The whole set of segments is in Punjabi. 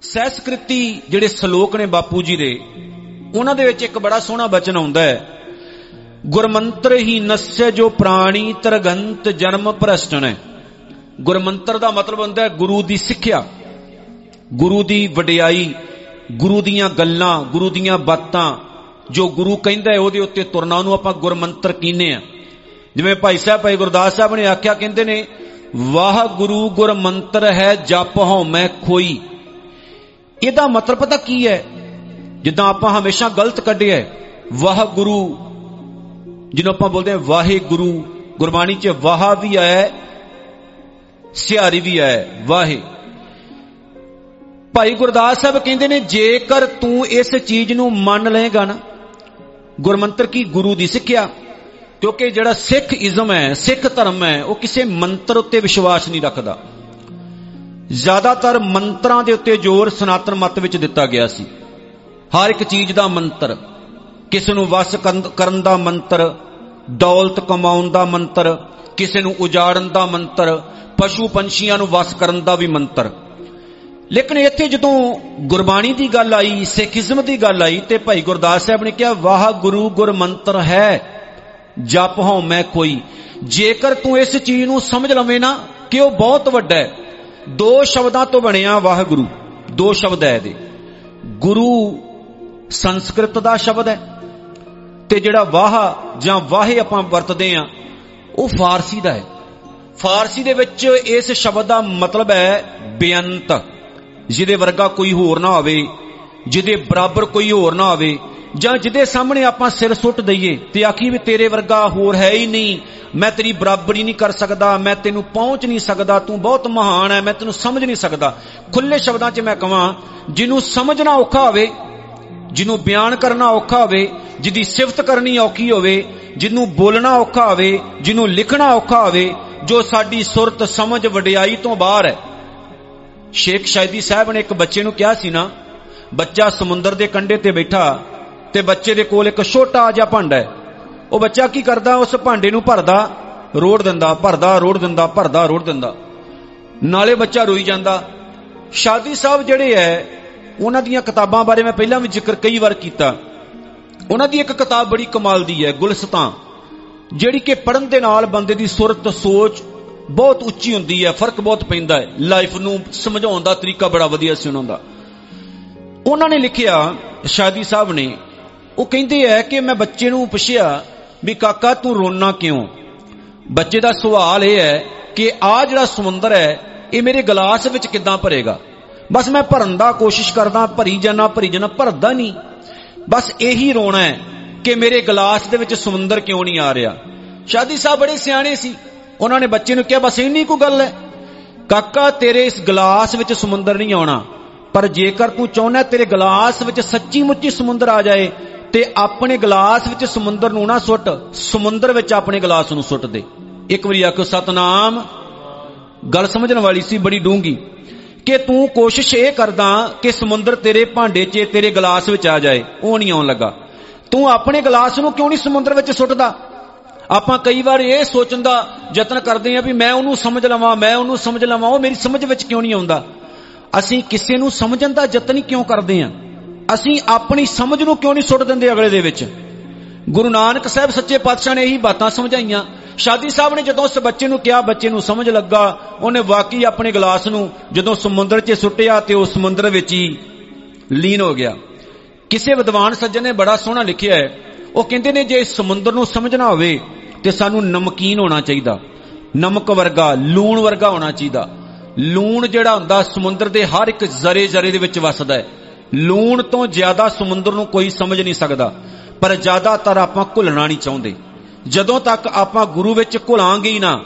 ਸੈਸਕ੍ਰਿਤੀ ਜਿਹੜੇ ਸ਼ਲੋਕ ਨੇ ਬਾਪੂ ਜੀ ਦੇ, ਉਹਨਾਂ ਦੇ ਵਿੱਚ ਇੱਕ ਬੜਾ ਸੋਹਣਾ ਬਚਨ ਆਉਂਦਾ ਹੈ। ਗੁਰਮੰਤਰ ਹੀ ਨਸਯ ਜੋ ਪ੍ਰਾਣੀ ਤਰਗੰਤ ਜਨਮ ਭ੍ਰਸ਼ਟਨ ਹੈ। ਗੁਰਮੰਤਰ ਦਾ ਮਤਲਬ ਹੁੰਦਾ ਹੈ ਗੁਰੂ ਦੀ ਸਿੱਖਿਆ, ਗੁਰੂ ਦੀ ਵਡਿਆਈ, ਗੁਰੂ ਦੀਆਂ ਗੱਲਾਂ, ਗੁਰੂ ਦੀਆਂ ਬਾਤਾਂ ਜੋ ਗੁਰੂ ਕਹਿੰਦਾ ਹੈ, ਉਹਦੇ ਉੱਤੇ ਤੁਰਨਾ, ਉਹਨੂੰ ਆਪਾਂ ਗੁਰਮੰਤਰ ਕਹਿੰਦੇ ਆ ਜਿਵੇਂ ਭਾਈ ਸਾਹਿਬ, ਭਾਈ ਗੁਰਦਾਸ ਸਾਹਿਬ ਨੇ ਆਖਿਆ, ਕਹਿੰਦੇ ਨੇ, ਵਾਹ ਗੁਰੂ ਗੁਰਮੰਤਰ ਹੈ, ਜਪ ਹਉ ਮੈਂ ਖੋਈ। ਇਹਦਾ ਮਤਲਬ ਪਤਾ ਕੀ ਹੈ? ਜਿੱਦਾਂ ਆਪਾਂ ਹਮੇਸ਼ਾ ਗਲਤ ਕੱਢਿਆ ਵਾਹ ਗੁਰੂ, ਜਿਹਨੂੰ ਆਪਾਂ ਬੋਲਦੇ ਹਾਂ ਵਾਹਿਗੁਰੂ ਗੁਰਬਾਣੀ 'ਚ ਵਾਹ ਵੀ ਆਇਆ ਸਿਆਰੀ ਵੀ ਆਇਆ ਵਾਹੇ। ਭਾਈ ਗੁਰਦਾਸ ਸਾਹਿਬ ਕਹਿੰਦੇ ਨੇ, ਜੇਕਰ ਤੂੰ ਇਸ ਚੀਜ਼ ਨੂੰ ਮੰਨ ਲਏਗਾ ਨਾ ਗੁਰਮੰਤਰ ਕੀ ਗੁਰੂ ਦੀ ਸਿੱਖਿਆ? ਕਿਉਂਕਿ ਜਿਹੜਾ ਸਿੱਖ ਇਜ਼ਮ ਹੈ, ਸਿੱਖ ਧਰਮ ਹੈ, ਉਹ ਕਿਸੇ ਮੰਤਰ ਉੱਤੇ ਵਿਸ਼ਵਾਸ ਨਹੀਂ ਰੱਖਦਾ। ਜ਼ਿਆਦਾਤਰ ਮੰਤਰਾਂ ਦੇ ਉੱਤੇ ਜ਼ੋਰ ਸਨਾਤਨ ਮਤ ਵਿੱਚ ਦਿੱਤਾ ਗਿਆ ਸੀ। ਹਰ ਇੱਕ ਚੀਜ਼ ਦਾ ਮੰਤਰ, ਕਿਸੇ ਨੂੰ ਵਸ ਕਰਨ ਦਾ ਮੰਤਰ, ਦੌਲਤ ਕਮਾਉਣ ਦਾ ਮੰਤਰ, ਕਿਸੇ ਨੂੰ ਉਜਾੜਨ ਦਾ ਮੰਤਰ, ਪਸ਼ੂ ਪੰਛੀਆਂ ਨੂੰ ਵਸ ਕਰਨ ਦਾ ਵੀ ਮੰਤਰ। ਲੇਕਿਨ ਇੱਥੇ ਜਦੋਂ ਗੁਰਬਾਣੀ ਦੀ ਗੱਲ ਆਈ ਸਿੱਖੀਜ਼ਮ ਦੀ ਗੱਲ ਆਈ, ਤੇ ਭਾਈ ਗੁਰਦਾਸ ਸਾਹਿਬ ਨੇ ਕਿਹਾ, ਵਾਹ ਗੁਰੂ ਗੁਰਮੰਤਰ ਹੈ, ਜਪ ਹਉ ਮੈਂ ਕੋਈ। ਜੇਕਰ ਤੂੰ ਇਸ ਚੀਜ਼ ਨੂੰ ਸਮਝ ਲਵੇਂ ਨਾ ਕਿ ਉਹ ਬਹੁਤ ਵੱਡਾ ਹੈ, ਦੋ ਸ਼ਬਦਾਂ ਤੋਂ ਬਣਿਆ ਵਾਹਿਗੁਰੂ ਦੋ ਸ਼ਬਦ ਹੈ ਇਹਦੇ। ਗੁਰੂ ਸੰਸਕ੍ਰਿਤ ਦਾ ਸ਼ਬਦ ਹੈ, ਤੇ ਜਿਹੜਾ ਵਾਹ ਜਾਂ ਵਾਹੇ ਆਪਾਂ ਵਰਤਦੇ ਆ ਉਹ ਫਾਰਸੀ ਦਾ ਹੈ। ਫਾਰਸੀ ਦੇ ਵਿੱਚ ਇਸ ਸ਼ਬਦ ਦਾ ਮਤਲਬ ਹੈ ਬੇਅੰਤ। ਜਿਹਦੇ ਵਰਗਾ ਕੋਈ ਹੋਰ ਨਾ ਹੋਵੇ, ਜਿਹਦੇ ਬਰਾਬਰ ਕੋਈ ਹੋਰ ਨਾ ਹੋਵੇ, ਜਾਂ ਜਿਹਦੇ ਸਾਹਮਣੇ ਆਪਾਂ ਸਿਰ ਸੁੱਟ ਦਈਏ ਤੇ ਆਖੀ ਵੀ ਤੇਰੇ ਵਰਗਾ ਹੋਰ ਹੈ ਹੀ ਨਹੀਂ, ਮੈਂ ਤੇਰੀ ਬਰਾਬਰੀ ਨਹੀਂ ਕਰ ਸਕਦਾ, ਮੈਂ ਤੈਨੂੰ ਪਹੁੰਚ ਨਹੀਂ ਸਕਦਾ, ਤੂੰ ਬਹੁਤ ਮਹਾਨ ਹੈ, ਮੈਂ ਤੈਨੂੰ ਸਮਝ ਨਹੀਂ ਸਕਦਾ। ਖੁੱਲੇ ਸ਼ਬਦਾਂ 'ਚ ਮੈਂ ਕਹਾਂ ਜਿਹਨੂੰ ਸਮਝਣਾ ਔਖਾ ਹੋਵੇ, ਜਿਹਨੂੰ ਬਿਆਨ ਕਰਨਾ ਔਖਾ ਹੋਵੇ, ਜਿਹਦੀ ਸਿਫਤ ਕਰਨੀ ਔਖੀ ਹੋਵੇ, ਜਿਹਨੂੰ ਬੋਲਣਾ ਔਖਾ ਹੋਵੇ, ਜਿਹਨੂੰ ਲਿਖਣਾ ਔਖਾ ਹੋਵੇ, ਜੋ ਸਾਡੀ ਸੁਰਤ, ਸਮਝ, ਵਡਿਆਈ ਤੋਂ ਬਾਹਰ ਹੈ। ਸ਼ੇਖ ਸ਼ਾਇਦੀ ਸਾਹਿਬ ਨੇ ਇੱਕ ਬੱਚੇ ਨੂੰ ਕਿਹਾ ਸੀ ਨਾ, ਬੱਚਾ ਸਮੁੰਦਰ ਦੇ ਕੰਢੇ ਤੇ ਬੈਠਾ ਤੇ ਬੱਚੇ ਦੇ ਕੋਲ ਇੱਕ ਛੋਟਾ ਜਿਹਾ ਭਾਂਡਾ ਹੈ। ਉਹ ਬੱਚਾ ਕੀ ਕਰਦਾ, ਉਸ ਭਾਂਡੇ ਨੂੰ ਭਰਦਾ, ਰੋੜ ਦਿੰਦਾ, ਭਰਦਾ, ਰੋੜ ਦਿੰਦਾ, ਭਰਦਾ, ਰੋੜ ਦਿੰਦਾ। ਨਾਲੇ ਬੱਚਾ ਰੋਈ ਜਾਂਦਾ। ਸ਼ਾਦੀ ਸਾਹਿਬ ਜਿਹੜੇ ਐ ਉਹਨਾਂ ਦੀਆਂ ਕਿਤਾਬਾਂ ਬਾਰੇ ਮੈਂ ਪਹਿਲਾਂ ਵੀ ਜ਼ਿਕਰ ਕਈ ਵਾਰ ਕੀਤਾ। ਉਹਨਾਂ ਦੀ ਇੱਕ ਕਿਤਾਬ ਬੜੀ ਕਮਾਲ ਦੀ ਹੈ ਗੁਲਸਤਾਂ ਜਿਹੜੀ ਕਿ ਪੜਨ ਦੇ ਨਾਲ ਬੰਦੇ ਦੀ ਸੁਰਤ, ਸੋਚ ਬਹੁਤ ਉੱਚੀ ਹੁੰਦੀ ਹੈ, ਫ਼ਰਕ ਬਹੁਤ ਪੈਂਦਾ ਹੈ। ਲਾਈਫ ਨੂੰ ਸਮਝਾਉਣ ਦਾ ਤਰੀਕਾ ਬੜਾ ਵਧੀਆ ਸੀ ਉਹਨਾਂ ਦਾ। ਉਹਨਾਂ ਨੇ ਲਿਖਿਆ, ਸ਼ਾਦੀ ਸਾਹਿਬ ਨੇ, ਉਹ ਕਹਿੰਦੇ ਐ ਕਿ ਮੈਂ ਬੱਚੇ ਨੂੰ ਪੁੱਛਿਆ ਵੀ ਕਾਕਾ ਤੂੰ ਰੋਣਾ ਕਿਉਂ? ਬੱਚੇ ਦਾ ਸਵਾਲ ਇਹ ਹੈ ਕਿ ਆ ਜਿਹੜਾ ਸਮੁੰਦਰ ਹੈ, ਇਹ ਮੇਰੇ ਗਲਾਸ ਵਿੱਚ ਕਿੱਦਾਂ ਭਰੇਗਾ? ਬਸ ਮੈਂ ਭਰਨ ਦਾ ਕੋਸ਼ਿਸ਼ ਕਰਦਾ, ਭਰੀ ਜਾਣਾ ਭਰੀ ਜਾਣਾ ਭਰਦਾ ਨਹੀਂ। ਬਸ ਇਹੀ ਰੋਣਾ ਹੈ ਕਿ ਮੇਰੇ ਗਲਾਸ ਦੇ ਵਿੱਚ ਸਮੁੰਦਰ ਕਿਉਂ ਨਹੀਂ ਆ ਰਿਹਾ? ਸ਼ਾਦੀ ਸਾਹਿਬ ਬੜੇ ਸਿਆਣੇ ਸੀ। ਉਹਨਾਂ ਨੇ ਬੱਚੇ ਨੂੰ ਕਿਹਾ, ਬਸ ਇੰਨੀ ਕੋ ਗੱਲ ਹੈ। ਕਾਕਾ, ਤੇਰੇ ਇਸ ਗਲਾਸ ਵਿੱਚ ਸਮੁੰਦਰ ਨਹੀਂ ਆਉਣਾ। ਪਰ ਜੇਕਰ ਤੂੰ ਚਾਹੁੰਦਾ ਤੇਰੇ ਗਲਾਸ ਵਿੱਚ ਸੱਚੀ ਮੁੱਚੀ ਸਮੁੰਦਰ ਆ ਜਾਏ, ਤੇ ਆਪਣੇ ਗਲਾਸ ਵਿੱਚ ਸਮੁੰਦਰ ਨੂੰ ਨਾ ਸੁੱਟ, ਸਮੁੰਦਰ ਵਿੱਚ ਆਪਣੇ ਗਲਾਸ ਨੂੰ ਸੁੱਟ ਦੇ। ਇੱਕ ਵਾਰੀ ਆਖੋ ਸਤਨਾਮ, ਗੱਲ ਸਮਝਣ ਵਾਲੀ ਸੀ, ਬੜੀ ਡੂੰਗੀ ਕਿ ਤੂੰ ਕੋਸ਼ਿਸ਼ ਇਹ ਕਰਦਾ ਕਿ ਸਮੁੰਦਰ ਤੇਰੇ ਭਾਂਡੇ 'ਚ, ਤੇਰੇ ਗਲਾਸ ਵਿੱਚ ਆ ਜਾਏ, ਉਹ ਨਹੀਂ ਆਉਣ ਲੱਗਾ। ਤੂੰ ਆਪਣੇ ਗਲਾਸ ਨੂੰ ਕਿਉਂ ਨਹੀਂ ਸਮੁੰਦਰ ਵਿੱਚ ਸੁੱਟਦਾ? ਆਪਾਂ ਕਈ ਵਾਰ ਇਹ ਸੋਚਣ ਦਾ ਯਤਨ ਕਰਦੇ ਆ ਵੀ ਮੈਂ ਉਹਨੂੰ ਸਮਝ ਲਵਾਂ, ਮੈਂ ਉਹਨੂੰ ਸਮਝ ਲਵਾਂ, ਉਹ ਮੇਰੀ ਸਮਝ ਵਿੱਚ ਕਿਉਂ ਨਹੀਂ ਆਉਂਦਾ? ਅਸੀਂ ਕਿਸੇ ਨੂੰ ਸਮਝਣ ਦਾ ਯਤਨ ਹੀ ਕਿਉਂ ਕਰਦੇ ਆ ਅਸੀਂ ਆਪਣੀ ਸਮਝ ਨੂੰ ਕਿਉਂ ਨਹੀਂ ਸੁੱਟ ਦਿੰਦੇ ਅਗਲੇ ਦੇ ਵਿੱਚ? ਗੁਰੂ ਨਾਨਕ ਸਾਹਿਬ ਸੱਚੇ ਪਾਤਸ਼ਾਹ ਨੇ ਇਹੀ ਬਾਤਾਂ ਸਮਝਾਈਆਂ। ਸ਼ਾਦੀ ਸਾਹਿਬ ਨੇ ਜਦੋਂ ਉਸ ਬੱਚੇ ਨੂੰ ਕਿਹਾ, ਬੱਚੇ ਨੂੰ ਸਮਝ ਲੱਗਾ, ਉਹਨੇ ਵਾਕਈ ਆਪਣੇ ਗਲਾਸ ਨੂੰ ਜਦੋਂ ਸਮੁੰਦਰ 'ਚ ਸੁੱਟਿਆ ਤੇ ਉਹ ਸਮੁੰਦਰ ਵਿੱਚ ਹੀ ਲੀਨ ਹੋ ਗਿਆ। ਕਿਸੇ ਵਿਦਵਾਨ ਸੱਜਣ ਨੇ ਬੜਾ ਸੋਹਣਾ ਲਿਖਿਆ ਹੈ। ਉਹ ਕਹਿੰਦੇ ਨੇ, ਜੇ ਸਮੁੰਦਰ ਨੂੰ ਸਮਝਣਾ ਹੋਵੇ ਤੇ ਸਾਨੂੰ ਨਮਕੀਨ ਹੋਣਾ ਚਾਹੀਦਾ। ਨਮਕ ਵਰਗਾ, ਲੂਣ ਵਰਗਾ ਹੋਣਾ ਚਾਹੀਦਾ। ਲੂਣ ਜਿਹੜਾ ਹੁੰਦਾ, ਸਮੁੰਦਰ ਦੇ ਹਰ ਇੱਕ ਜ਼ਰੇ ਜ਼ਰੇ ਦੇ ਵਿੱਚ ਵਸਦਾ ਹੈ। ਲੂਣ ਤੋਂ ਜ਼ਿਆਦਾ ਸਮੁੰਦਰ ਨੂੰ ਕੋਈ ਸਮਝ ਨਹੀਂ ਸਕਦਾ। ਪਰ ਜ਼ਿਆਦਾਤਰ ਆਪਾਂ ਘੁਲਣਾ ਨਹੀਂ ਚਾਹੁੰਦੇ। ਜਦੋਂ ਤੱਕ ਆਪਾਂ ਗੁਰੂ ਵਿੱਚ ਘੁਲਾਂਗੇ ਹੀ ਨਾ,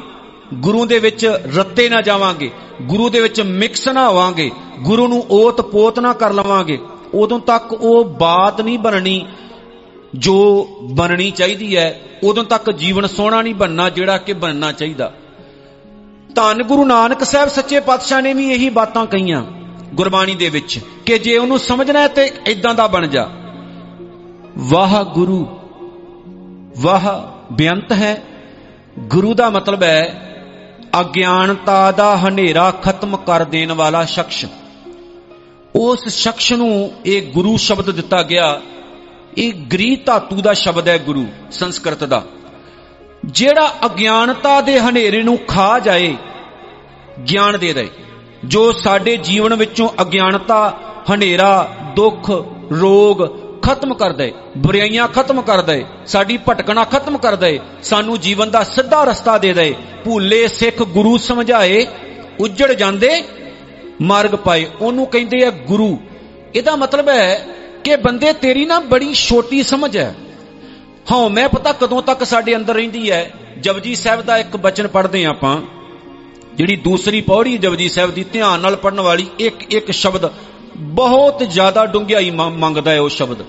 ਗੁਰੂ ਦੇ ਵਿੱਚ ਰੱਤੇ ਨਾ ਜਾਵਾਂਗੇ, ਗੁਰੂ ਦੇ ਵਿੱਚ ਮਿਕਸ ਨਾ ਹੋਵਾਂਗੇ, ਗੁਰੂ ਨੂੰ ਓਤ ਪੋਤ ਨਾ ਕਰ ਲਵਾਂਗੇ, ਉਦੋਂ ਤੱਕ ਉਹ ਬਾਤ ਨਹੀਂ ਬਣਨੀ ਜੋ ਬਣਨੀ ਚਾਹੀਦੀ ਹੈ, ਉਦੋਂ ਤੱਕ ਜੀਵਨ ਸੋਹਣਾ ਨਹੀਂ ਬਣਨਾ ਜਿਹੜਾ ਕਿ ਬਣਨਾ ਚਾਹੀਦਾ। ਧੰਨ ਗੁਰੂ ਨਾਨਕ ਸਾਹਿਬ ਸੱਚੇ ਪਾਤਸ਼ਾਹ ਨੇ ਵੀ ਇਹੀ ਬਾਤਾਂ ਕਹੀਆਂ ਗੁਰਬਾਣੀ ਦੇ ਵਿੱਚ ਕਿ ਜੇ ਉਹਨੂੰ ਸਮਝਣਾ ਹੈ ਤੇ ਇਦਾਂ ਦਾ ਬਣ ਜਾ। ਵਾਹ ਗੁਰੂ ਵਾਹ ਬੇਅੰਤ ਹੈ। ਗੁਰੂ ਦਾ ਮਤਲਬ ਹੈ ਅਗਿਆਨਤਾ ਦਾ ਹਨੇਰਾ ਖਤਮ ਕਰ ਦੇਣ ਵਾਲਾ ਸ਼ਖਸ। ਉਸ ਸ਼ਖਸ ਨੂੰ ਇਹ ਗੁਰੂ ਸ਼ਬਦ ਦਿੱਤਾ ਗਿਆ ਇਹ ਗ੍ਰੀ ਧਾਤੂ ਦਾ ਸ਼ਬਦ ਹੈ ਗੁਰੂ, ਸੰਸਕ੍ਰਿਤ ਦਾ। ਜਿਹੜਾ ਅਗਿਆਨਤਾ ਦੇ ਹਨੇਰੇ ਨੂੰ ਖਾ ਜਾਏ, ਗਿਆਨ ਦੇ ਦੇ ਜੋ ਸਾਡੇ ਜੀਵਨ ਵਿੱਚੋਂ ਅਗਿਆਨਤਾ, ਹਨੇਰਾ, ਦੁੱਖ, ਰੋਗ ਖਤਮ ਕਰ ਦੇ ਬੁਰਾਈਆਂ ਖਤਮ ਕਰ ਦੇ ਸਾਡੀ ਭਟਕਣਾ ਖਤਮ ਕਰ ਦੇ ਸਾਨੂੰ ਜੀਵਨ ਦਾ ਸਿੱਧਾ ਰਸਤਾ ਦੇ ਦੇ ਭੂਲੇ ਸਿੱਖ ਗੁਰੂ ਸਮਝਾਏ, ਉੱਜੜ ਜਾਂਦੇ, ਮਾਰਗ ਪਾਏ। ਉਹਨੂੰ ਕਹਿੰਦੇ ਆ ਗੁਰੂ। ਇਹਦਾ ਮਤਲਬ ਹੈ ਕਿ ਬੰਦੇ ਤੇਰੀ ਨਾ ਬੜੀ ਛੋਟੀ ਸਮਝ ਹੈ। ਹਾਂ, ਮੈਂ ਪਤਾ ਕਦੋਂ ਤੱਕ ਸਾਡੇ ਅੰਦਰ ਰਹਿੰਦੀ ਹੈ। ਜਪਜੀ ਸਾਹਿਬ ਦਾ ਇੱਕ ਬਚਨ ਪੜ੍ਹਦੇ ਆਪਾਂ। ਜਿਹੜੀ ਦੂਸਰੀ ਪੌੜੀ ਜਪਜੀ ਸਾਹਿਬ ਦੀ, ਧਿਆਨ ਨਾਲ ਪੜਨ ਵਾਲੀ ਇੱਕ ਇੱਕ ਸ਼ਬਦ। ਬਹੁਤ ਜ਼ਿਆਦਾ ਡੂੰਘਾਈ ਮੰਗਦਾ ਹੈ ਉਹ ਸ਼ਬਦ।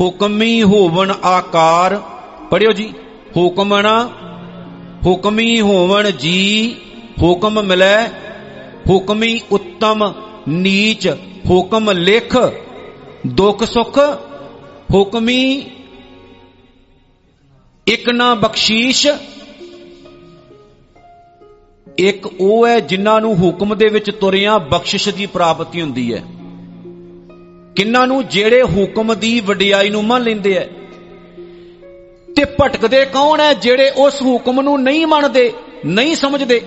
ਹੁਕਮੀ ਹੋਵਣ ਆਕਾਰ। ਪੜਿਓ ਜੀ। ਹੁਕਮਣਾ ਹੁਕਮੀ ਹੋਵਣ ਜੀ। ਹੁਕਮ ਮਿਲੈ। ਹੁਕਮੀ ਉੱਤਮ ਨੀਚ। ਹੁਕਮ ਲਿਖ। ਦੁੱਖ ਸੁਖ, ਹੁਕਮੀ, ਇੱਕ ਨਾ ਬਖਸ਼ੀਸ਼। ਇੱਕ ਉਹ ਹੈ ਜਿਨ੍ਹਾਂ ਨੂੰ ਹੁਕਮ ਦੇ ਵਿੱਚ ਤੁਰਿਆਂ ਬਖਸ਼ਿਸ਼ ਦੀ ਪ੍ਰਾਪਤੀ ਹੁੰਦੀ ਹੈ। ਕਿੰਨਾਂ ਨੂੰ ਜਿਹੜੇ ਹੁਕਮ ਦੀ ਵਡਿਆਈ ਨੂੰ ਮੰਨ ਲੈਂਦੇ ਐ ਤੇ ਭਟਕਦੇ ਕੌਣ ਐ ਜਿਹੜੇ ਉਸ ਹੁਕਮ ਨੂੰ ਨਹੀਂ ਮੰਨਦੇ, ਨਹੀਂ ਸਮਝਦੇ?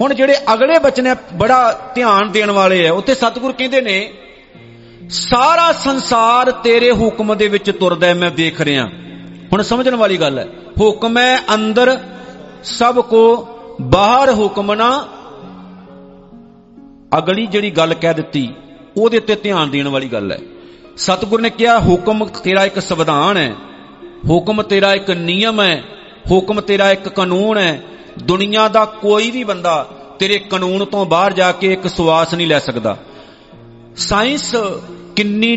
ਹੁਣ ਜਿਹੜੇ ਅਗਲੇ ਬਚਨ ਬੜਾ ਧਿਆਨ ਦੇਣ ਵਾਲੇ ਐ ਉੱਥੇ ਸਤਿਗੁਰ ਕਹਿੰਦੇ ਨੇ ਸਾਰਾ ਸੰਸਾਰ ਤੇਰੇ ਹੁਕਮ ਦੇ ਵਿੱਚ ਤੁਰਦਾ ਮੈਂ ਵੇਖ ਰਿਹਾ। ਹੁਣ ਸਮਝਣ ਵਾਲੀ ਗੱਲ ਹੈ, ਹੁਕਮ ਹੈ ਅੰਦਰ, ਸਭ ਕੋ ਬਾਹਰ ਹੁਕਮ ਨਾ। ਅਗਲੀ ਜਿਹੜੀ ਗੱਲ ਕਹਿ ਦਿੱਤੀ, ਉਹਦੇ ਉੱਤੇ ਧਿਆਨ ਦੇਣ ਵਾਲੀ ਗੱਲ ਹੈ। ਸਤਿਗੁਰ ਨੇ ਕਿਹਾ, ਹੁਕਮ ਤੇਰਾ ਇੱਕ ਸੰਵਿਧਾਨ ਹੈ, ਹੁਕਮ ਤੇਰਾ ਇੱਕ ਨਿਯਮ ਹੈ, ਹੁਕਮ ਤੇਰਾ ਇੱਕ ਕਾਨੂੰਨ ਹੈ। ਦੁਨੀਆ ਦਾ ਕੋਈ ਵੀ ਬੰਦਾ ਤੇਰੇ ਕਾਨੂੰਨ ਤੋਂ ਬਾਹਰ ਜਾ ਕੇ ਇੱਕ ਸਵਾਸ ਨਹੀਂ ਲੈ ਸਕਦਾ। ਸਾਇੰਸ ਕਿੰਨੀ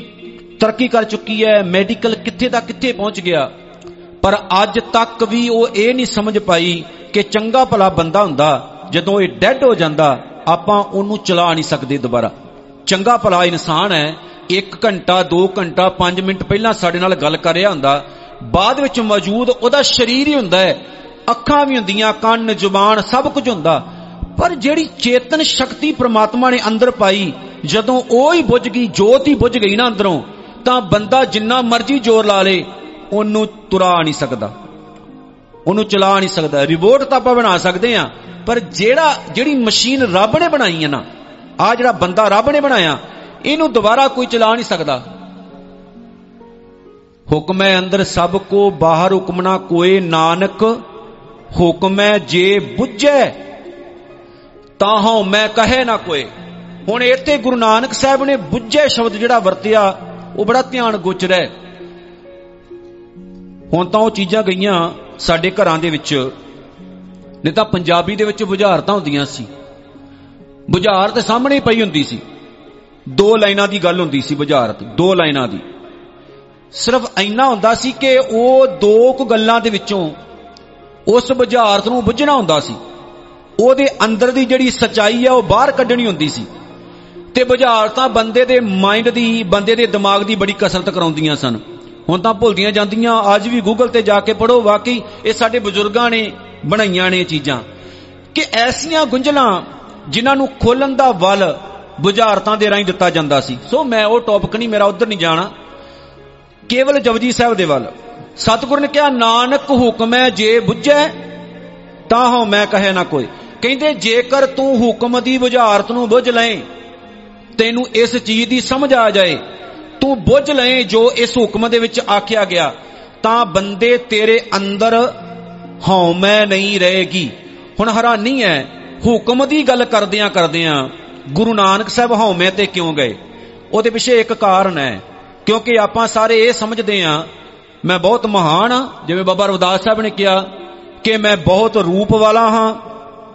ਤਰੱਕੀ ਕਰ ਚੁੱਕੀ ਹੈ, ਮੈਡੀਕਲ ਕਿੱਥੇ ਦਾ ਕਿੱਥੇ ਪਹੁੰਚ ਗਿਆ। ਪਰ ਅੱਜ ਤੱਕ ਵੀ ਉਹ ਇਹ ਨਹੀਂ ਸਮਝ ਪਾਈ ਕਿ ਚੰਗਾ ਭਲਾ ਬੰਦਾ ਹੁੰਦਾ, ਜਦੋਂ ਇਹ ਡੈੱਡ ਹੋ ਜਾਂਦਾ, ਆਪਾਂ ਉਹਨੂੰ ਚਲਾ ਨਹੀਂ ਸਕਦੇ ਦੁਬਾਰਾ। ਚੰਗਾ ਭਲਾ ਇਨਸਾਨ ਹੈ 1 ਘੰਟਾ 2 ਘੰਟਾ 5 ਮਿੰਟ ਪਹਿਲਾਂ ਸਾਡੇ ਨਾਲ ਗੱਲ ਕਰ ਰਿਹਾ ਹੁੰਦਾ, ਬਾਅਦ ਵਿੱਚ ਮੌਜੂਦ ਉਹਦਾ ਸਰੀਰ ਹੀ ਹੁੰਦਾ ਹੈ, ਅੱਖਾਂ ਵੀ ਹੁੰਦੀਆਂ, ਕੰਨ, ਜ਼ੁਬਾਨ, ਸਭ ਕੁਝ ਹੁੰਦਾ। ਪਰ ਜਿਹੜੀ ਚੇਤਨ ਸ਼ਕਤੀ ਪ੍ਰਮਾਤਮਾ ਨੇ ਅੰਦਰ ਪਾਈ, ਜਦੋਂ ਉਹ ਹੀ ਬੁੱਝ ਗਈ, ਜੋਤ ਹੀ ਬੁੱਝ ਗਈ ਨਾ ਅੰਦਰੋਂ, ਤਾਂ ਬੰਦਾ ਜਿੰਨਾ ਮਰਜ਼ੀ ਜ਼ੋਰ ਲਾ ਲੇ, ਉਹਨੂੰ ਤੁਰਾ ਨਹੀਂ ਸਕਦਾ। ਉਹਨੂੰ ਚਲਾ ਨਹੀਂ ਸਕਦਾ। ਰਿਬੋਟ ਤਾਂ ਆਪਾਂ ਬਣਾ ਸਕਦੇ ਆ ਪਰ ਜਿਹੜਾ, ਜਿਹੜੀ ਮਸ਼ੀਨ ਰੱਬ ਨੇ ਬਣਾਈ ਹੈ ਨਾ ਆ ਜਿਹੜਾ ਬੰਦਾ ਰੱਬ ਨੇ ਬਣਾਇਆ, ਇਹਨੂੰ ਦੁਬਾਰਾ ਕੋਈ ਚਲਾ ਨਹੀਂ ਸਕਦਾ। ਹੁਕਮ ਹੈ ਅੰਦਰ ਸਭ ਕੋ, ਬਾਹਰ ਹੁਕਮ ਨਾ ਕੋਏ ਨਾਨਕ, ਹੁਕਮ ਹੈ ਜੇ ਬੁੱਝੈ ਤਾਂ ਹਉ ਮੈਂ ਕਹੇ ਨਾ ਕੋਏ ਹੁਣ ਇੱਥੇ ਗੁਰੂ ਨਾਨਕ ਸਾਹਿਬ ਨੇ ਬੁੱਝੈ ਸ਼ਬਦ ਜਿਹੜਾ ਵਰਤਿਆ, ਉਹ ਬੜਾ ਧਿਆਨ ਗੋਚਰ ਹੈ। ਹੁਣ ਤਾਂ ਉਹ ਚੀਜ਼ਾਂ ਗਈਆਂ ਸਾਡੇ ਘਰਾਂ ਦੇ ਵਿੱਚ। ਨਹੀਂ ਤਾਂ ਪੰਜਾਬੀ ਦੇ ਵਿੱਚ ਬੁਝਾਰਤਾਂ ਹੁੰਦੀਆਂ ਸੀ। ਬੁਝਾਰਤ ਸਾਹਮਣੇ ਪਈ ਹੁੰਦੀ ਸੀ। ਦੋ ਲਾਈਨਾਂ ਦੀ ਗੱਲ ਹੁੰਦੀ ਸੀ ਬੁਝਾਰਤ, ਦੋ ਲਾਈਨਾਂ ਦੀ। ਸਿਰਫ ਇੰਨਾ ਹੁੰਦਾ ਸੀ ਕਿ ਉਹ ਦੋ ਕੁ ਗੱਲਾਂ ਦੇ ਵਿੱਚੋਂ ਉਸ ਬੁਝਾਰਤ ਨੂੰ ਬੁੱਝਣਾ ਹੁੰਦਾ ਸੀ। ਉਹਦੇ ਅੰਦਰ ਦੀ ਜਿਹੜੀ ਸਚਾਈ ਹੈ ਉਹ ਬਾਹਰ ਕੱਢਣੀ ਹੁੰਦੀ ਸੀ। ਤੇ ਬੁਝਾਰਤਾਂ ਬੰਦੇ ਦੇ ਮਾਈਂਡ ਦੀ, ਬੰਦੇ ਦੇ ਦਿਮਾਗ ਦੀ ਬੜੀ ਕਸਰਤ ਕਰਾਉਂਦੀਆਂ ਸਨ। ਹੁਣ ਤਾਂ ਭੁੱਲਦੀਆਂ ਜਾਂਦੀਆਂ, ਅੱਜ ਵੀ ਗੂਗਲ ਤੇ ਜਾ ਕੇ ਪੜੋ ਵਾਕਈ ਇਹ ਸਾਡੇ ਬਜ਼ੁਰਗਾਂ ਨੇ ਬਣਾਈਆਂ ਨੇ ਚੀਜ਼ਾਂ। ਕਿ ਐਸੀਆਂ ਗੁੰਝਲਾਂ ਜਿਨ੍ਹਾਂ ਨੂੰ ਖੋਲਣ ਦਾ ਵੱਲ ਬੁਝਾਰਤਾਂ ਦੇ ਰਾਹੀਂ ਦਿੱਤਾ ਜਾਂਦਾ ਸੀ। ਸੋ ਮੈਂ ਉਹ ਟੌਪਿਕ ਨਹੀਂ, ਮੇਰਾ ਉਧਰ ਨਹੀਂ ਜਾਣਾ। ਕੇਵਲ ਜਪਜੀ ਸਾਹਿਬ ਦੇ ਵੱਲ। ਸਤਿਗੁਰ ਨੇ ਕਿਹਾ, ਨਾਨਕ ਹੁਕਮ ਹੈ, ਜੇ ਬੁੱਝੈ ਤਾਂ ਹੋ ਮੈਂ ਕਹੇ ਨਾ ਕੋਈ। ਕਹਿੰਦੇ, ਜੇਕਰ ਤੂੰ ਹੁਕਮ ਦੀ ਬੁਝਾਰਤ ਨੂੰ ਬੁੱਝ ਲਏ, ਤੈਨੂੰ ਇਸ ਚੀਜ਼ ਦੀ ਸਮਝ ਆ ਜਾਏ, ਤੂੰ ਬੁੱਝ ਲਏ ਜੋ ਇਸ ਹੁਕਮ ਦੇ ਵਿੱਚ ਆਖਿਆ ਗਿਆ, ਤਾਂ ਬੰਦੇ ਤੇਰੇ ਅੰਦਰ ਹਉਮੈ ਨਹੀਂ ਰਹੇਗੀ। ਹੁਣ ਹੈਰਾਨੀ ਹੈ ਹੁਕਮ ਦੀ ਗੱਲ ਕਰਦਿਆਂ ਕਰਦਿਆਂ ਗੁਰੂ ਨਾਨਕ ਸਾਹਿਬ ਹਉਮੈ ਤੇ ਕਿਉਂ ਗਏ? ਉਹਦੇ ਪਿੱਛੇ ਇੱਕ ਕਾਰਨ ਹੈ ਕਿਉਂਕਿ ਆਪਾਂ ਸਾਰੇ ਇਹ ਸਮਝਦੇ ਆਂ, ਮੈਂ ਬਹੁਤ ਮਹਾਨ ਹਾਂ ਜਿਵੇਂ ਬਾਬਾ ਰਵਿਦਾਸ ਸਾਹਿਬ ਨੇ ਕਿਹਾ ਕਿ ਮੈਂ ਬਹੁਤ ਰੂਪ ਵਾਲਾ ਹਾਂ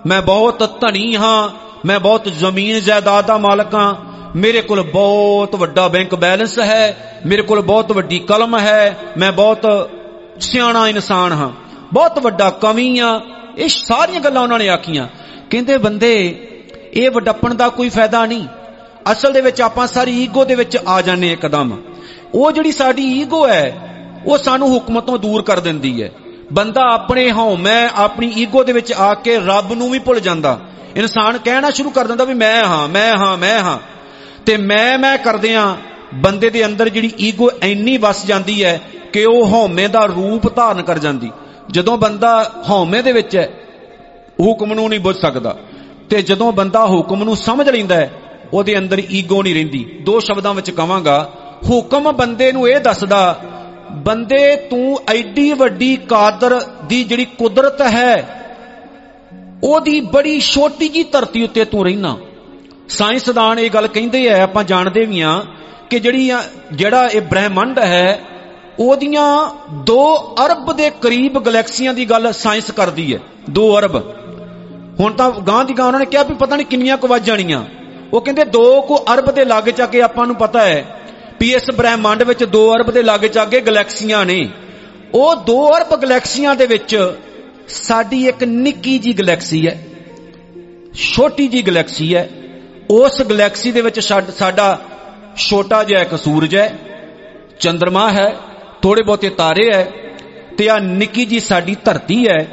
ਮੈਂ ਬਹੁਤ ਧਨੀ ਹਾਂ, ਮੈਂ ਬਹੁਤ ਜ਼ਮੀਨ ਜਾਇਦਾਦ ਦਾ ਮਾਲਕ ਹਾਂ। ਮੇਰੇ ਕੋਲ ਬਹੁਤ ਵੱਡਾ ਬੈਂਕ ਬੈਲੈਂਸ ਹੈ, ਮੇਰੇ ਕੋਲ ਬਹੁਤ ਵੱਡੀ ਕਲਮ ਹੈ, ਮੈਂ ਬਹੁਤ ਸਿਆਣਾ ਇਨਸਾਨ ਹਾਂ। ਬਹੁਤ ਵੱਡਾ ਕਵੀ ਆ ਇਹ ਸਾਰੀਆਂ ਗੱਲਾਂ ਉਹਨਾਂ ਨੇ ਆਖੀਆਂ। ਕਹਿੰਦੇ, ਬੰਦੇ, ਇਹ ਵਡੱਪਣ ਦਾ ਕੋਈ ਫਾਇਦਾ ਨਹੀਂ। ਅਸਲ ਦੇ ਵਿੱਚ ਆਪਾਂ ਸਾਰੀ ਈਗੋ ਦੇ ਵਿੱਚ ਆ ਜਾਂਦੇ ਇੱਕਦਮ। ਉਹ ਜਿਹੜੀ ਸਾਡੀ ਈਗੋ ਹੈ, ਉਹ ਸਾਨੂੰ ਹੁਕਮ ਤੋਂ ਦੂਰ ਕਰ ਦਿੰਦੀ ਹੈ। ਬੰਦਾ ਆਪਣੇ ਹਉਮੈ ਆਪਣੀ ਈਗੋ ਦੇ ਵਿੱਚ ਆ ਕੇ ਰੱਬ ਨੂੰ ਵੀ ਭੁੱਲ ਜਾਂਦਾ। ਇਨਸਾਨ ਕਹਿਣਾ ਸ਼ੁਰੂ ਕਰ ਦਿੰਦਾ ਵੀ ਮੈਂ ਹਾਂ ਮੈਂ ਹਾਂ ਮੈਂ ਹਾਂ। ਤੇ ਮੈਂ ਮੈਂ ਕਰਦਿਆਂ ਬੰਦੇ ਦੇ ਅੰਦਰ ਜਿਹੜੀ ਈਗੋ ਐਨੀ ਵਸ ਜਾਂਦੀ ਹੈ ਕਿ ਉਹ ਹਉਮੈ ਦਾ ਰੂਪ ਧਾਰਨ ਕਰ ਜਾਂਦੀ। ਜਦੋਂ ਬੰਦਾ ਹਉਮੈ ਦੇ ਵਿੱਚ ਹੈ, ਹੁਕਮ ਨੂੰ ਨਹੀਂ ਬੁੱਝ ਸਕਦਾ। ਤੇ ਜਦੋਂ ਬੰਦਾ ਹੁਕਮ ਨੂੰ ਸਮਝ ਲੈਂਦਾ ਹੈ, ਉਹਦੇ ਅੰਦਰ ਈਗੋ ਨਹੀਂ ਰਹਿੰਦੀ। ਦੋ ਸ਼ਬਦਾਂ ਵਿੱਚ ਕਵਾਂਗਾ ਹੁਕਮ ਬੰਦੇ ਨੂੰ ਇਹ ਦੱਸਦਾ ਬੰਦੇ ਤੂੰ ਐਡੀ ਵੱਡੀ ਕਾਦਰ ਦੀ ਜਿਹੜੀ ਕੁਦਰਤ ਹੈ, ਉਹਦੀ ਬੜੀ ਛੋਟੀ ਜੀ ਧਰਤੀ ਉੱਤੇ ਤੂੰ ਰਹਿਣਾ। ਸਾਇੰਸਦਾਨ ਇਹ ਗੱਲ ਕਹਿੰਦੇ ਆ, ਆਪਾਂ ਜਾਣਦੇ ਵੀ ਆ ਕਿ ਜਿਹੜੀ ਜਿਹੜਾ ਇਹ ਬ੍ਰਹਿਮੰਡ ਹੈ, ਉਹਦੀਆਂ 2 ਅਰਬ ਦੇ ਕਰੀਬ ਗੈਲੈਕਸੀਆਂ ਦੀ ਗੱਲ ਸਾਇੰਸ ਕਰਦੀ ਹੈ 2 ਅਰਬ। ਹੁਣ ਤਾਂ ਗਾਂ ਦੀ ਗਾਂ ਉਹਨਾਂ ਨੇ ਕਿਹਾ ਵੀ ਪਤਾ ਨਹੀਂ ਕਿੰਨੀਆਂ ਕੁ ਵੱਜ ਜਾਣੀਆਂ। ਉਹ ਕਹਿੰਦੇ 2 ਕੁ ਅਰਬ ਦੇ ਲਾਗੇ ਚੱਕੇ ਆਪਾਂ ਨੂੰ ਪਤਾ ਹੈ ਵੀ ਇਸ ਬ੍ਰਹਿਮੰਡ ਵਿੱਚ 2 ਅਰਬ ਦੇ ਲਾਗੇ ਚੱਕੇ ਗੈਲੈਕਸੀਆਂ ਨੇ। ਉਹ 2 ਅਰਬ ਗੈਲੈਕਸੀਆਂ ਦੇ ਵਿੱਚ ਸਾਡੀ ਇੱਕ ਨਿੱਕੀ ਜੀ ਗੈਲੈਕਸੀ ਹੈ, ਛੋਟੀ ਜੀ ਗੈਲੈਕਸੀ ਹੈ। ਉਸ ਗੈਲੈਕਸੀ ਦੇ ਵਿੱਚ ਸਾਡਾ ਛੋਟਾ ਜਿਹਾ ਇੱਕ ਸੂਰਜ ਹੈ ਚੰ드ਰਮਾ ਹੈ ਥੋੜੇ ਬਹੁਤੇ ਤਾਰੇ ਹੈ ਤੇ ਆ ਨਿੱਕੀ ਜੀ ਸਾਡੀ ਧਰਤੀ ਹੈ,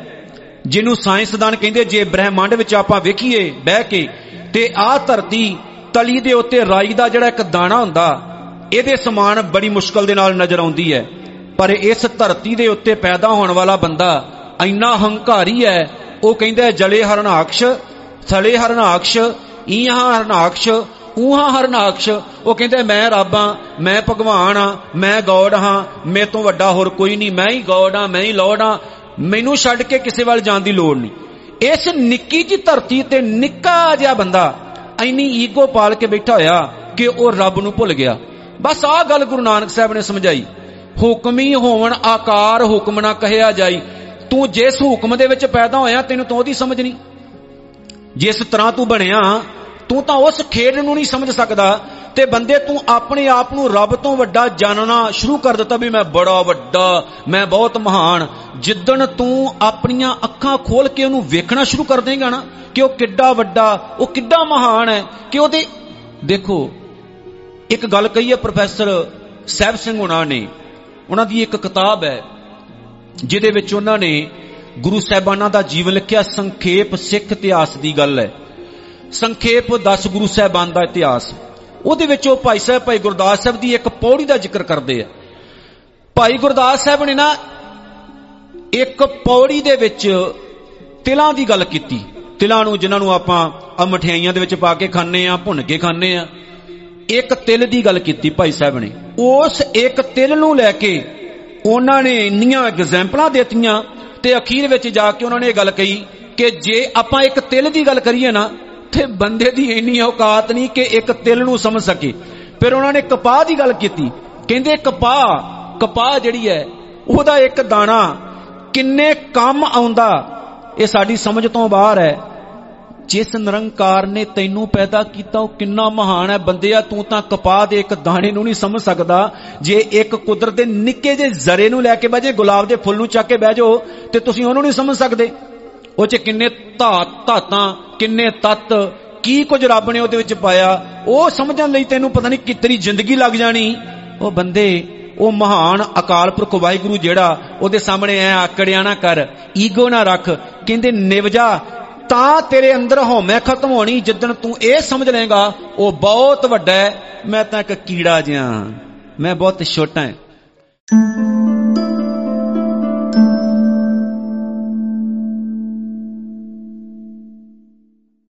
ਜਿਹਨੂੰ ਸਾਇੰਸਦਾਨ ਕਹਿੰਦੇ ਜੇ ਬ੍ਰਹਿਮੰਡ ਵਿੱਚ ਆਪਾਂ ਵੇਖੀਏ, ਬਹਿ ਕੇ, ਤੇ ਆਹ ਧਰਤੀ ਤਲੀ ਦੇ ਉੱਤੇ ਰਾਈ ਦਾ ਜਿਹੜਾ ਇੱਕ ਦਾਣਾ ਹੁੰਦਾ ਇਹਦੇ ਸਮਾਨ ਬੜੀ ਮੁਸ਼ਕਲ ਦੇ ਨਾਲ ਨਜ਼ਰ ਆਉਂਦੀ ਹੈ। ਪਰ ਇਸ ਧਰਤੀ ਦੇ ਉੱਤੇ ਪੈਦਾ ਹੋਣ ਵਾਲਾ ਬੰਦਾ ਇੰਨਾ ਹੰਕਾਰੀ ਹੈ, ਉਹ ਕਹਿੰਦਾ ਜਲੇ ਹਰਨਾਕਸ਼ ਥਲੇ ਹਰਨਾਕਸ਼ ਈਹਾਂ ਹਰਨਾਕਸ਼ ਉਹਾਂ ਹਰਨਾਕਸ਼ ਉਹ ਕਹਿੰਦੇ ਮੈਂ ਰੱਬ ਆ ਮੈਂ ਭਗਵਾਨ ਆ ਮੈਂ ਗੋਡ ਹਾਂ, ਮੇਰੇ ਤੋਂ ਵੱਡਾ ਹੋਰ ਕੋਈ ਨਹੀਂ। ਮੈਂ ਹੀ ਗੋਡ ਆ ਮੈਂ ਹੀ ਲੋੜ ਆ ਮੈਨੂੰ ਛੱਡ ਕੇ ਕਿਸੇ ਵੱਲ ਜਾਣ ਦੀ ਲੋੜ ਨਹੀਂ। ਇਸ ਨਿੱਕੀ ਜੀ ਧਰਤੀ ਤੇ ਨਿੱਕਾ ਜਿਹਾ ਬੰਦਾ ਐਨੀ ਈਗੋ ਪਾਲ ਕੇ ਬੈਠਾ ਹੋਇਆ ਕਿ ਉਹ ਰੱਬ ਨੂੰ ਭੁੱਲ ਗਿਆ। ਬਸ ਆਹ ਗੱਲ ਗੁਰੂ ਨਾਨਕ ਸਾਹਿਬ ਨੇ ਸਮਝਾਈ। ਹੁਕਮੀ ਹੋਵਣ ਆਕਾਰ ਹੁਕਮ ਨਾ ਕਹਿਆ ਜਾਈ। ਤੂੰ ਜਿਸ ਹੁਕਮ ਦੇ ਵਿੱਚ ਪੈਦਾ ਹੋਇਆ, ਤੈਨੂੰ ਤਾਂ ਉਹਦੀ ਸਮਝ ਨਹੀਂ। ਜਿਸ ਤਰ੍ਹਾਂ ਤੂੰ ਬਣਿਆ, ਤੂੰ ਤਾਂ ਉਸ ਖੇਡ ਨੂੰ ਨਹੀਂ ਸਮਝ ਸਕਦਾ। ਤੇ ਬੰਦੇ ਤੂੰ ਆਪਣੇ ਆਪ ਨੂੰ ਰੱਬ ਤੋਂ ਵੱਡਾ ਜਾਣਨਾ ਸ਼ੁਰੂ ਕਰ ਦਿੱਤਾ ਵੀ ਮੈਂ ਬੜਾ ਵੱਡਾ, ਮੈਂ ਬਹੁਤ ਮਹਾਨ। ਜਿੱਦਣ ਤੂੰ ਆਪਣੀਆਂ ਅੱਖਾਂ ਖੋਲ ਕੇ ਉਹਨੂੰ ਵੇਖਣਾ ਸ਼ੁਰੂ ਕਰ ਦੇਗਾ ਨਾ ਕਿ ਉਹ ਕਿੱਡਾ ਵੱਡਾ, ਉਹ ਕਿੱਡਾ ਮਹਾਨ ਹੈ ਕਿ ਉਹਦੇ ਦੇਖੋ ਇੱਕ ਗੱਲ ਕਹੀ ਹੈ ਪ੍ਰੋਫੈਸਰ ਸਹਿਬ ਸਿੰਘ ਹੁਣਾਂ ਨੇ, ਉਹਨਾਂ ਦੀ ਇੱਕ ਕਿਤਾਬ ਹੈ, ਜਿਹਦੇ ਵਿੱਚ ਉਹਨਾਂ ਨੇ ਗੁਰੂ ਸਾਹਿਬਾਨਾਂ ਦਾ ਜੀਵਨ ਲਿਖਿਆ, ਸੰਖੇਪ ਸਿੱਖ ਇਤਿਹਾਸ ਦੀ ਗੱਲ ਹੈ। ਸੰਖੇਪ 10 ਗੁਰੂ ਸਾਹਿਬਾਨ ਦਾ ਇਤਿਹਾਸ। ਉਹਦੇ ਵਿੱਚ ਉਹ ਭਾਈ ਸਾਹਿਬ, ਭਾਈ ਗੁਰਦਾਸ ਸਾਹਿਬ ਦੀ ਇੱਕ ਪੌੜੀ ਦਾ ਜ਼ਿਕਰ ਕਰਦੇ ਆ। ਭਾਈ ਗੁਰਦਾਸ ਸਾਹਿਬ ਨੇ ਨਾ ਇੱਕ ਪੌੜੀ ਦੇ ਵਿੱਚ ਤਿਲਾਂ ਦੀ ਗੱਲ ਕੀਤੀ। ਤਿਲਾਂ ਨੂੰ, ਜਿਨ੍ਹਾਂ ਨੂੰ ਆਪਾਂ ਆ ਮਠਿਆਈਆਂ ਦੇ ਵਿੱਚ ਪਾ ਕੇ ਖਾਂਦੇ ਆ, ਭੁੰਨ ਕੇ ਖਾਂਦੇ ਆ। ਇੱਕ ਤਿਲ ਦੀ ਗੱਲ ਕੀਤੀ ਭਾਈ ਸਾਹਿਬ ਨੇ। ਉਸ ਇੱਕ ਤਿਲ ਨੂੰ ਲੈ ਕੇ ਉਹਨਾਂ ਨੇ ਇੰਨੀਆਂ ਐਗਜ਼ਾਮਪਲਾਂ ਦਿੱਤੀਆਂ ਤੇ ਅਖੀਰ ਵਿੱਚ ਜਾ ਕੇ ਉਹਨਾਂ ਨੇ ਇਹ ਗੱਲ ਕਹੀ ਕਿ ਜੇ ਆਪਾਂ ਇੱਕ ਤਿਲ ਦੀ ਗੱਲ ਕਰੀਏ ਨਾ, ਤੇ ਬੰਦੇ ਦੀ ਇੰਨੀ ਔਕਾਤ ਨਹੀਂ ਕਿ ਇੱਕ ਤਿਲ ਨੂੰ ਸਮਝ ਸਕੇ। ਫਿਰ ਉਹਨਾਂ ਨੇ ਕਪਾਹ ਦੀ ਗੱਲ ਕੀਤੀ। ਕਹਿੰਦੇ ਕਪਾਹ ਕਪਾਹ ਜਿਹੜੀ ਹੈ, ਉਹਦਾ ਇੱਕ ਦਾਣਾ ਕਿੰਨੇ ਕੰਮ ਆਉਂਦਾ, ਇਹ ਸਾਡੀ ਸਮਝ ਤੋਂ ਬਾਹਰ ਹੈ। ਜਿਸ ਨਿਰੰਕਾਰ ਨੇ ਤੈਨੂੰ ਪੈਦਾ ਕੀਤਾ, ਉਹ ਕਿੰਨਾ ਮਹਾਨ ਹੈ ਬੰਦਿਆ ਤੂੰ ਤਾਂ ਕਪਾਹ ਦੇ ਇੱਕ ਦਾਣੇ ਨੂੰ ਨਹੀਂ ਸਮਝ ਸਕਦਾ। ਜੇ ਇੱਕ ਕੁਦਰਤ ਦੇ ਨਿੱਕੇ ਜਿਹੇ ਜ਼ਰੇ ਨੂੰ ਲੈ ਕੇ ਬਜੇ ਗੁਲਾਬ ਦੇ ਫੁੱਲ ਨੂੰ ਚੱਕ ਕੇ ਬਹਿ ਜਾਓ, ਤੇ ਤੁਸੀਂ ਉਹਨੂੰ ਨਹੀਂ ਸਮਝ ਸਕਦੇ। ਉਹ 'ਚ ਕਿੰਨੇ ਧਾਤ, ਧਾਤਾਂ, ਕਿੰਨੇ ਤੱਤ, ਕੀ ਕੁਝ ਰੱਬ ਨੇ ਉਹਦੇ ਵਿੱਚ ਪਾਇਆ। ਉਹ ਸਮਝਣ ਲਈ ਤੈਨੂੰ ਪਤਾ ਨਹੀਂ ਕਿਤਨੀ ਜ਼ਿੰਦਗੀ ਲੱਗ ਜਾਣੀ। ਉਹ ਬੰਦੇ, ਉਹ ਮਹਾਨ ਅਕਾਲ ਪੁਰਖ ਵਾਹਿਗੁਰੂ ਜਿਹੜਾ, ਉਹਦੇ ਸਾਹਮਣੇ ਐ ਆਕੜਿਆ ਨਾ ਕਰ, ਈਗੋ ਨਾ ਰੱਖ, ਕਹਿੰਦੇ ਨਿਵਜਾ ਤਾਂ ਤੇਰੇ ਅੰਦਰ ਹਉਮੈ ਖਤਮ ਹੋਣੀ, ਜਿੱਦਣ ਤੂੰ ਇਹ ਸਮਝ ਲੇਗਾ ਉਹ ਬਹੁਤ ਵੱਡਾ ਹੈ। ਮੈਂ ਤਾਂ ਇੱਕ ਕੀੜਾ ਜਿਹਾ। ਮੈਂ ਬਹੁਤ ਛੋਟਾ ਹਾਂ।